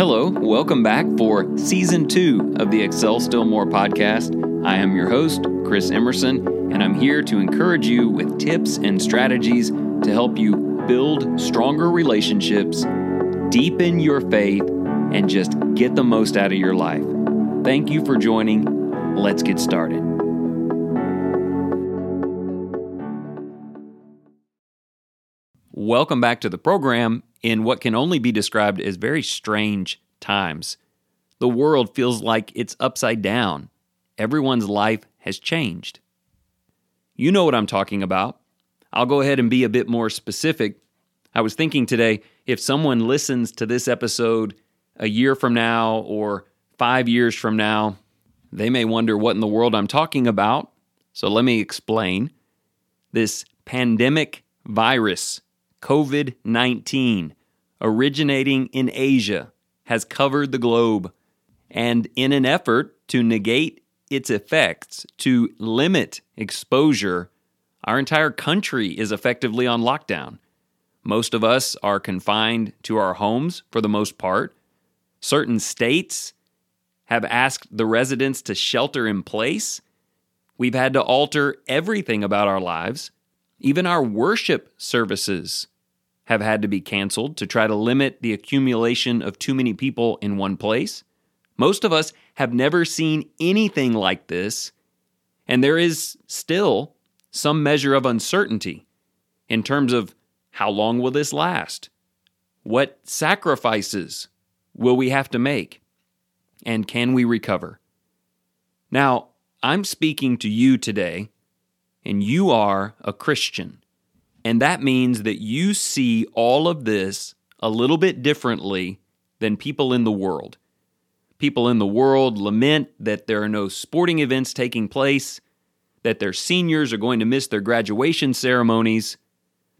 Hello, welcome back for season two of the Excel Still More podcast. I am your host, Chris Emerson, and I'm here to encourage you with tips and strategies to help you build stronger relationships, deepen your faith, and just get the most out of your life. Thank you for joining. Let's get started. Welcome back to the program in what can only be described as very strange times. The world feels like it's upside down. Everyone's life has changed. You know what I'm talking about. I'll go ahead and be a bit more specific. I was thinking today if someone listens to this episode a year from now or five years from now, they may wonder what in the world I'm talking about. So let me explain. This pandemic virus COVID 19, originating in Asia, has covered the globe. And in an effort to negate its effects, to limit exposure, our entire country is effectively on lockdown. Most of us are confined to our homes for the most part. Certain states have asked the residents to shelter in place. We've had to alter everything about our lives. Even our worship services have had to be canceled to try to limit the accumulation of too many people in one place. Most of us have never seen anything like this, and there is still some measure of uncertainty in terms of how long will this last? What sacrifices will we have to make? And can we recover? Now, I'm speaking to you today, and you are a Christian. And that means that you see all of this a little bit differently than people in the world. People in the world lament that there are no sporting events taking place, that their seniors are going to miss their graduation ceremonies,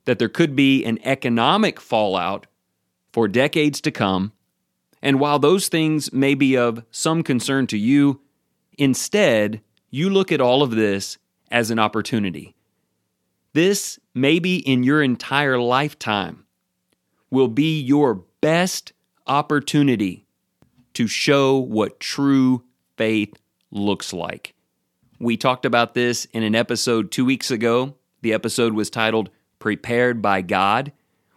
that there could be an economic fallout for decades to come. And while those things may be of some concern to you, instead, you look at all of this as an opportunity. This, maybe in your entire lifetime, will be your best opportunity to show what true faith looks like. We talked about this in an episode two weeks ago. The episode was titled Prepared by God.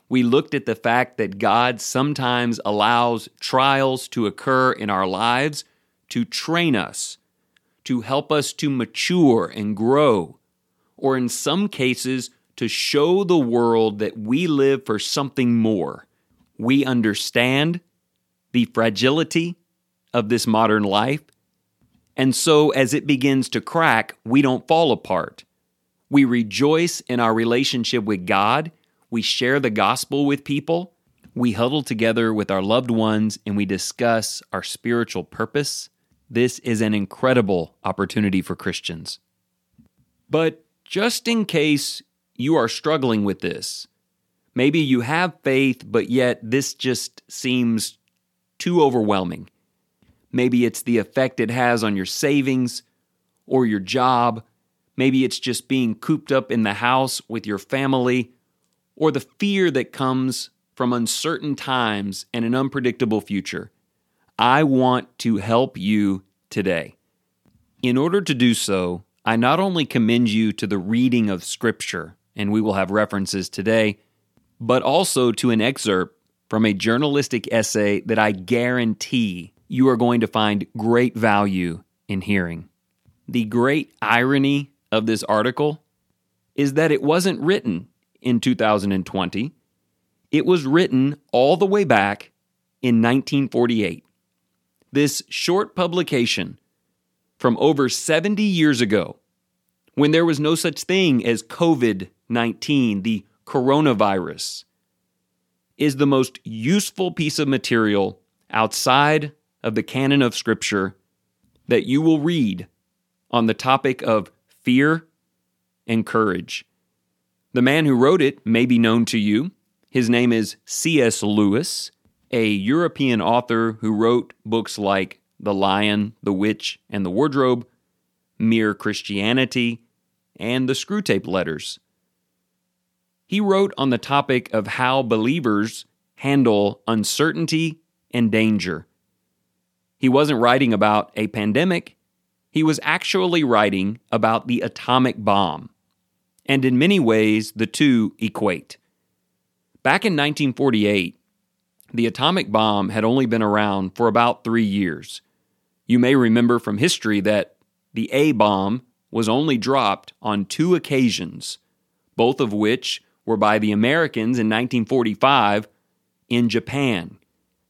We looked at the fact that God sometimes allows trials to occur in our lives to train us, to help us to mature and grow or in some cases, to show the world that we live for something more. We understand the fragility of this modern life. And so, as it begins to crack, we don't fall apart. We rejoice in our relationship with God. We share the gospel with people. We huddle together with our loved ones and we discuss our spiritual purpose. This is an incredible opportunity for Christians. But just in case you are struggling with this. Maybe you have faith, but yet this just seems too overwhelming. Maybe it's the effect it has on your savings or your job. Maybe it's just being cooped up in the house with your family or the fear that comes from uncertain times and an unpredictable future. I want to help you today. In order to do so, I not only commend you to the reading of Scripture, and we will have references today, but also to an excerpt from a journalistic essay that I guarantee you are going to find great value in hearing. The great irony of this article is that it wasn't written in 2020, it was written all the way back in 1948. This short publication from over 70 years ago when there was no such thing as COVID 19, the coronavirus, is the most useful piece of material outside of the canon of Scripture that you will read on the topic of fear and courage. The man who wrote it may be known to you. His name is C.S. Lewis, a European author who wrote books like the Lion, the Witch, and the Wardrobe, Mere Christianity, and the Screwtape Letters. He wrote on the topic of how believers handle uncertainty and danger. He wasn't writing about a pandemic, he was actually writing about the atomic bomb. And in many ways, the two equate. Back in 1948, the atomic bomb had only been around for about three years. You may remember from history that the A bomb was only dropped on two occasions, both of which were by the Americans in 1945 in Japan,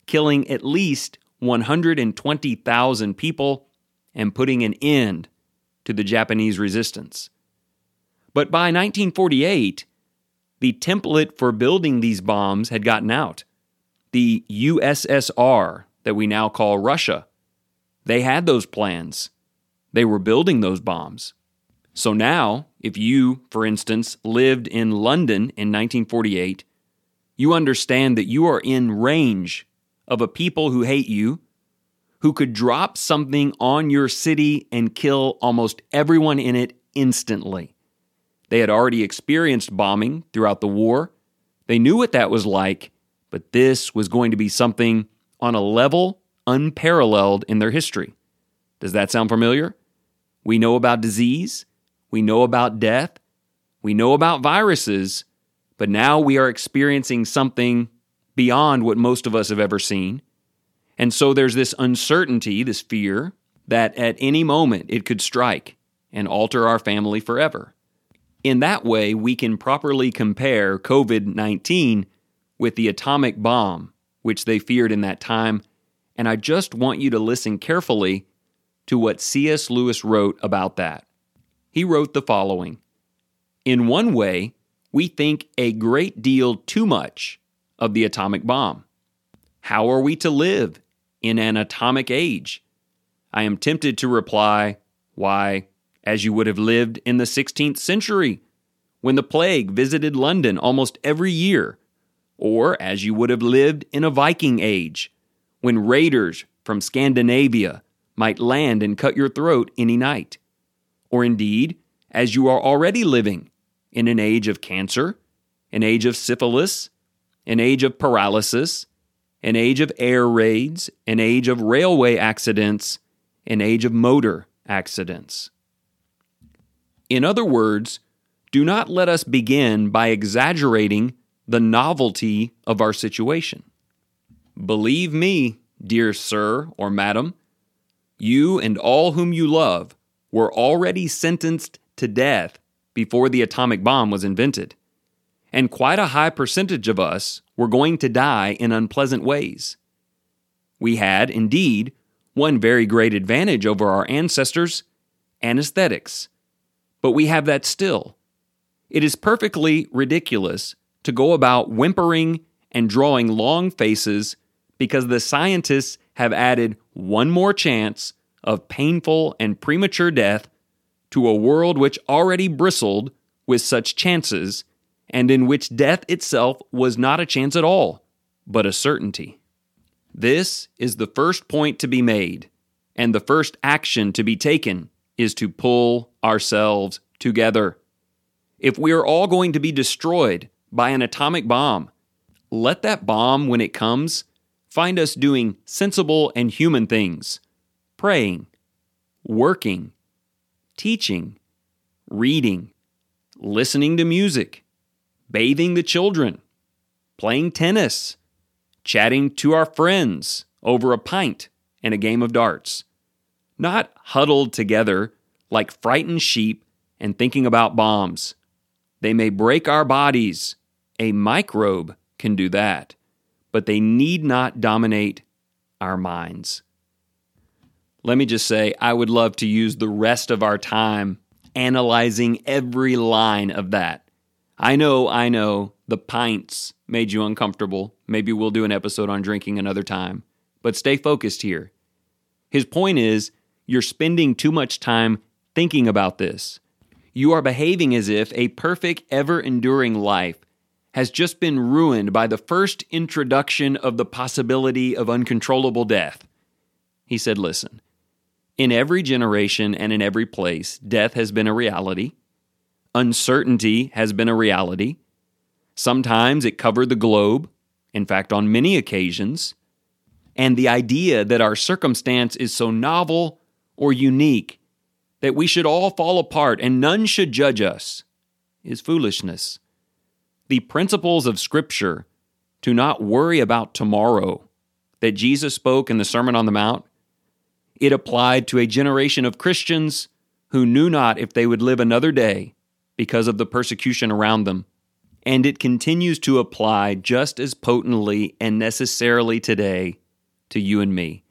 killing at least 120,000 people and putting an end to the Japanese resistance. But by 1948, the template for building these bombs had gotten out. The USSR, that we now call Russia, they had those plans. They were building those bombs. So now, if you, for instance, lived in London in 1948, you understand that you are in range of a people who hate you, who could drop something on your city and kill almost everyone in it instantly. They had already experienced bombing throughout the war. They knew what that was like, but this was going to be something on a level unparalleled in their history. Does that sound familiar? We know about disease, we know about death, we know about viruses, but now we are experiencing something beyond what most of us have ever seen. And so there's this uncertainty, this fear, that at any moment it could strike and alter our family forever. In that way, we can properly compare COVID 19 with the atomic bomb, which they feared in that time. And I just want you to listen carefully to what C.S. Lewis wrote about that. He wrote the following In one way, we think a great deal too much of the atomic bomb. How are we to live in an atomic age? I am tempted to reply, why, as you would have lived in the 16th century, when the plague visited London almost every year, or as you would have lived in a Viking age, when raiders from Scandinavia might land and cut your throat any night, or indeed, as you are already living in an age of cancer, an age of syphilis, an age of paralysis, an age of air raids, an age of railway accidents, an age of motor accidents. In other words, do not let us begin by exaggerating the novelty of our situation. Believe me, dear sir or madam, you and all whom you love were already sentenced to death before the atomic bomb was invented. And quite a high percentage of us were going to die in unpleasant ways. We had, indeed, one very great advantage over our ancestors anesthetics. But we have that still. It is perfectly ridiculous to go about whimpering and drawing long faces because the scientists have added one more chance of painful and premature death to a world which already bristled with such chances, and in which death itself was not a chance at all, but a certainty. This is the first point to be made, and the first action to be taken is to pull ourselves together. If we are all going to be destroyed by an atomic bomb, let that bomb, when it comes, find us doing sensible and human things, praying, working, teaching, reading, listening to music, bathing the children, playing tennis, chatting to our friends over a pint and a game of darts. Not huddled together like frightened sheep and thinking about bombs. They may break our bodies. A microbe can do that, but they need not dominate our minds. Let me just say, I would love to use the rest of our time analyzing every line of that. I know, I know, the pints made you uncomfortable. Maybe we'll do an episode on drinking another time. But stay focused here. His point is, you're spending too much time thinking about this. You are behaving as if a perfect, ever enduring life has just been ruined by the first introduction of the possibility of uncontrollable death. He said, Listen, in every generation and in every place, death has been a reality. Uncertainty has been a reality. Sometimes it covered the globe, in fact, on many occasions. And the idea that our circumstance is so novel or unique that we should all fall apart and none should judge us is foolishness. The principles of Scripture to not worry about tomorrow that Jesus spoke in the Sermon on the Mount, it applied to a generation of Christians who knew not if they would live another day because of the persecution around them. And it continues to apply just as potently and necessarily today to you and me.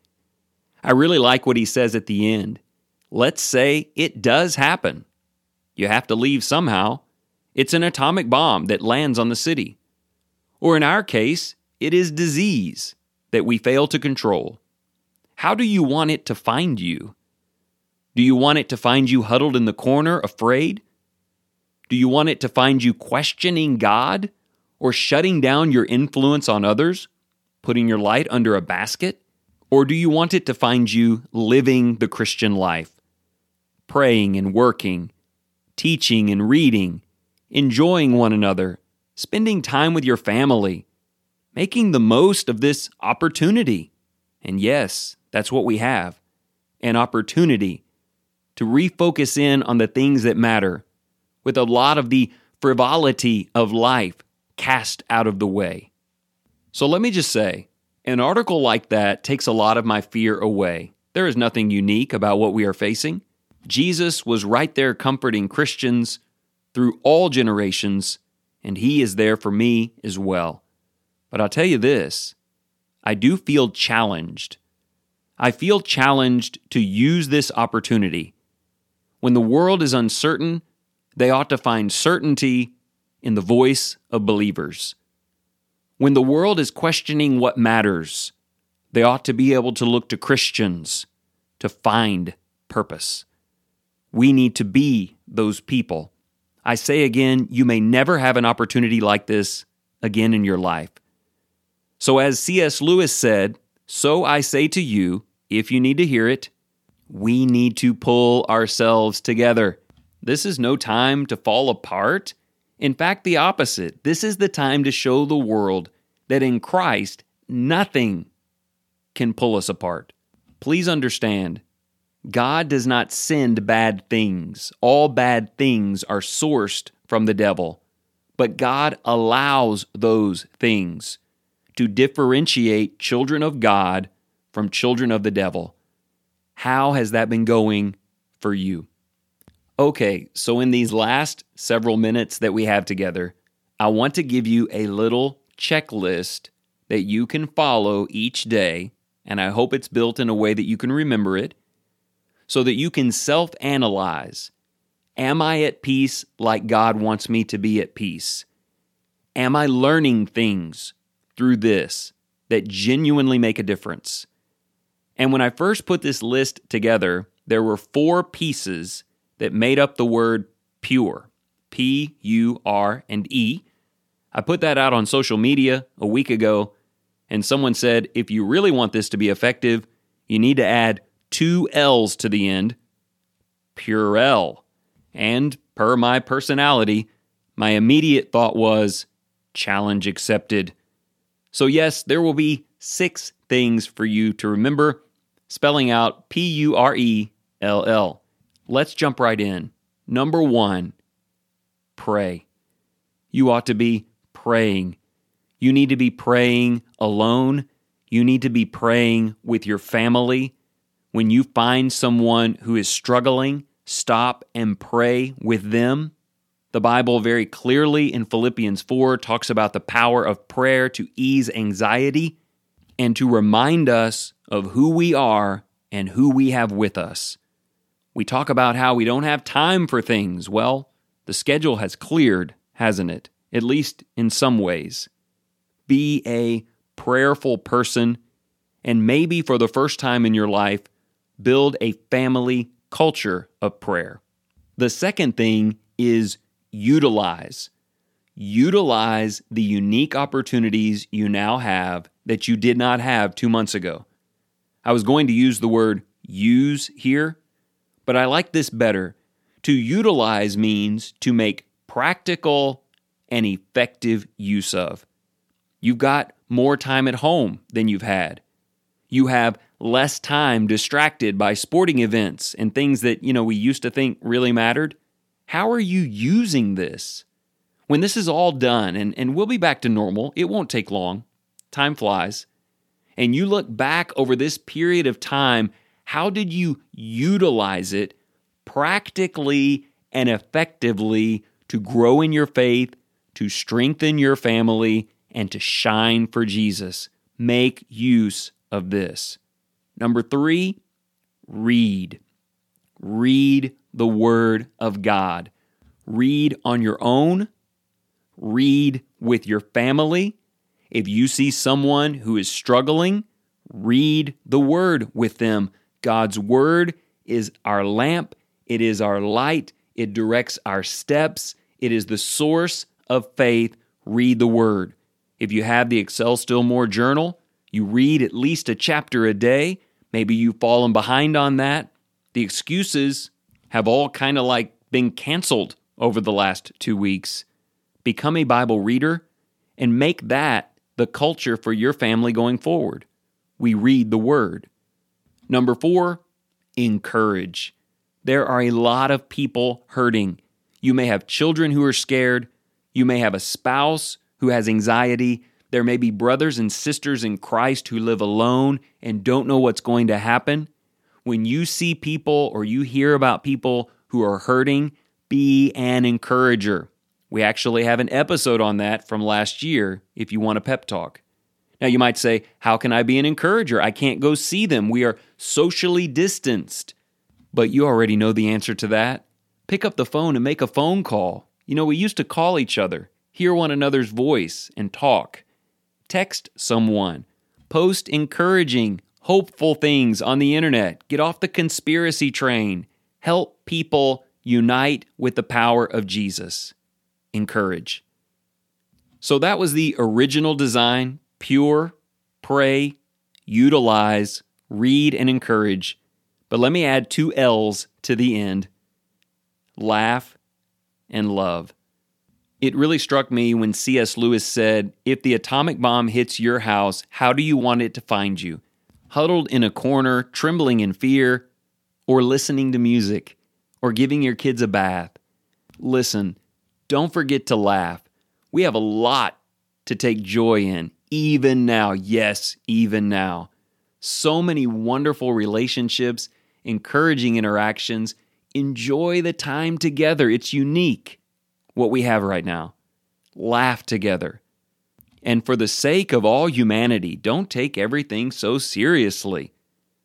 I really like what he says at the end. Let's say it does happen. You have to leave somehow. It's an atomic bomb that lands on the city. Or in our case, it is disease that we fail to control. How do you want it to find you? Do you want it to find you huddled in the corner, afraid? Do you want it to find you questioning God or shutting down your influence on others, putting your light under a basket? Or do you want it to find you living the Christian life, praying and working, teaching and reading, enjoying one another, spending time with your family, making the most of this opportunity? And yes, that's what we have an opportunity to refocus in on the things that matter, with a lot of the frivolity of life cast out of the way. So let me just say, an article like that takes a lot of my fear away. There is nothing unique about what we are facing. Jesus was right there comforting Christians through all generations, and he is there for me as well. But I'll tell you this I do feel challenged. I feel challenged to use this opportunity when the world is uncertain, they ought to find certainty in the voice of believers. When the world is questioning what matters, they ought to be able to look to Christians to find purpose. We need to be those people. I say again, you may never have an opportunity like this again in your life. So, as C.S. Lewis said, so I say to you, if you need to hear it, we need to pull ourselves together. This is no time to fall apart. In fact, the opposite. This is the time to show the world that in Christ, nothing can pull us apart. Please understand, God does not send bad things. All bad things are sourced from the devil. But God allows those things to differentiate children of God from children of the devil. How has that been going for you? Okay, so in these last several minutes that we have together, I want to give you a little checklist that you can follow each day, and I hope it's built in a way that you can remember it so that you can self analyze. Am I at peace like God wants me to be at peace? Am I learning things through this that genuinely make a difference? And when I first put this list together, there were four pieces that made up the word pure P U R and E. I put that out on social media a week ago, and someone said if you really want this to be effective, you need to add two L's to the end Purell. And per my personality, my immediate thought was challenge accepted. So, yes, there will be six things for you to remember, spelling out P U R E L L. Let's jump right in. Number one, pray. You ought to be praying. You need to be praying alone. You need to be praying with your family. When you find someone who is struggling, stop and pray with them. The Bible very clearly in Philippians 4 talks about the power of prayer to ease anxiety and to remind us of who we are and who we have with us. We talk about how we don't have time for things. Well, the schedule has cleared, hasn't it? At least in some ways. Be a prayerful person, and maybe for the first time in your life, build a family culture of prayer. The second thing is utilize. Utilize the unique opportunities you now have that you did not have two months ago. I was going to use the word use here, but I like this better. To utilize means to make practical and effective use of. You've got more time at home than you've had. You have less time distracted by sporting events and things that, you know, we used to think really mattered. How are you using this? When this is all done and, and we'll be back to normal, it won't take long. Time flies. And you look back over this period of time, how did you utilize it practically and effectively to grow in your faith, to strengthen your family, and to shine for Jesus? Make use of this. Number three, read. Read the Word of God. Read on your own, read with your family. If you see someone who is struggling, read the Word with them. God's Word is our lamp, it is our light, it directs our steps, it is the source of faith. Read the Word. If you have the Excel Still More journal, you read at least a chapter a day. Maybe you've fallen behind on that. The excuses have all kind of like been canceled over the last two weeks. Become a Bible reader and make that the culture for your family going forward. We read the Word. Number four, encourage. There are a lot of people hurting. You may have children who are scared. You may have a spouse who has anxiety. There may be brothers and sisters in Christ who live alone and don't know what's going to happen. When you see people or you hear about people who are hurting, be an encourager. We actually have an episode on that from last year if you want a pep talk. Now, you might say, How can I be an encourager? I can't go see them. We are socially distanced. But you already know the answer to that. Pick up the phone and make a phone call. You know, we used to call each other, hear one another's voice, and talk. Text someone. Post encouraging, hopeful things on the internet. Get off the conspiracy train. Help people unite with the power of Jesus. Encourage. So that was the original design pure, pray, utilize, read, and encourage. But let me add two L's to the end laugh and love. It really struck me when C.S. Lewis said, If the atomic bomb hits your house, how do you want it to find you? Huddled in a corner, trembling in fear, or listening to music, or giving your kids a bath? Listen, don't forget to laugh. We have a lot to take joy in, even now. Yes, even now. So many wonderful relationships, encouraging interactions. Enjoy the time together. It's unique what we have right now. Laugh together. And for the sake of all humanity, don't take everything so seriously.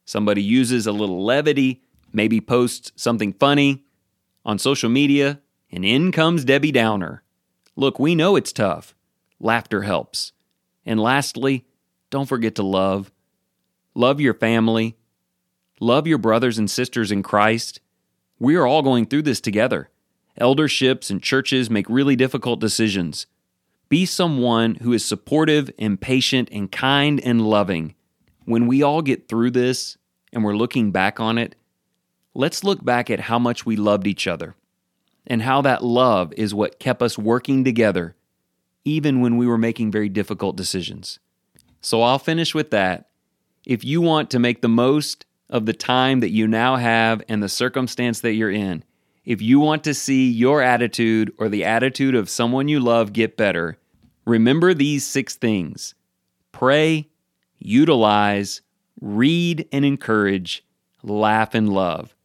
Somebody uses a little levity, maybe posts something funny on social media, and in comes Debbie Downer. Look, we know it's tough. Laughter helps. And lastly, don't forget to love. Love your family. Love your brothers and sisters in Christ. We are all going through this together. Elderships and churches make really difficult decisions. Be someone who is supportive and patient and kind and loving. When we all get through this and we're looking back on it, let's look back at how much we loved each other and how that love is what kept us working together, even when we were making very difficult decisions. So I'll finish with that. If you want to make the most of the time that you now have and the circumstance that you're in, if you want to see your attitude or the attitude of someone you love get better, remember these six things pray, utilize, read and encourage, laugh and love.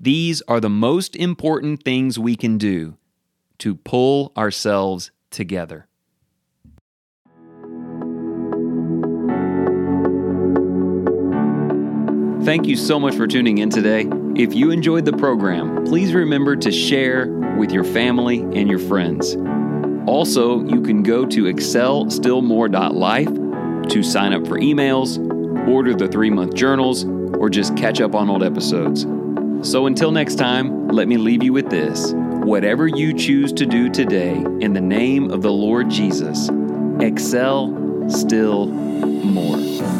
These are the most important things we can do to pull ourselves together. Thank you so much for tuning in today. If you enjoyed the program, please remember to share with your family and your friends. Also, you can go to excelstillmore.life to sign up for emails, order the three month journals, or just catch up on old episodes. So until next time, let me leave you with this. Whatever you choose to do today, in the name of the Lord Jesus, excel still more.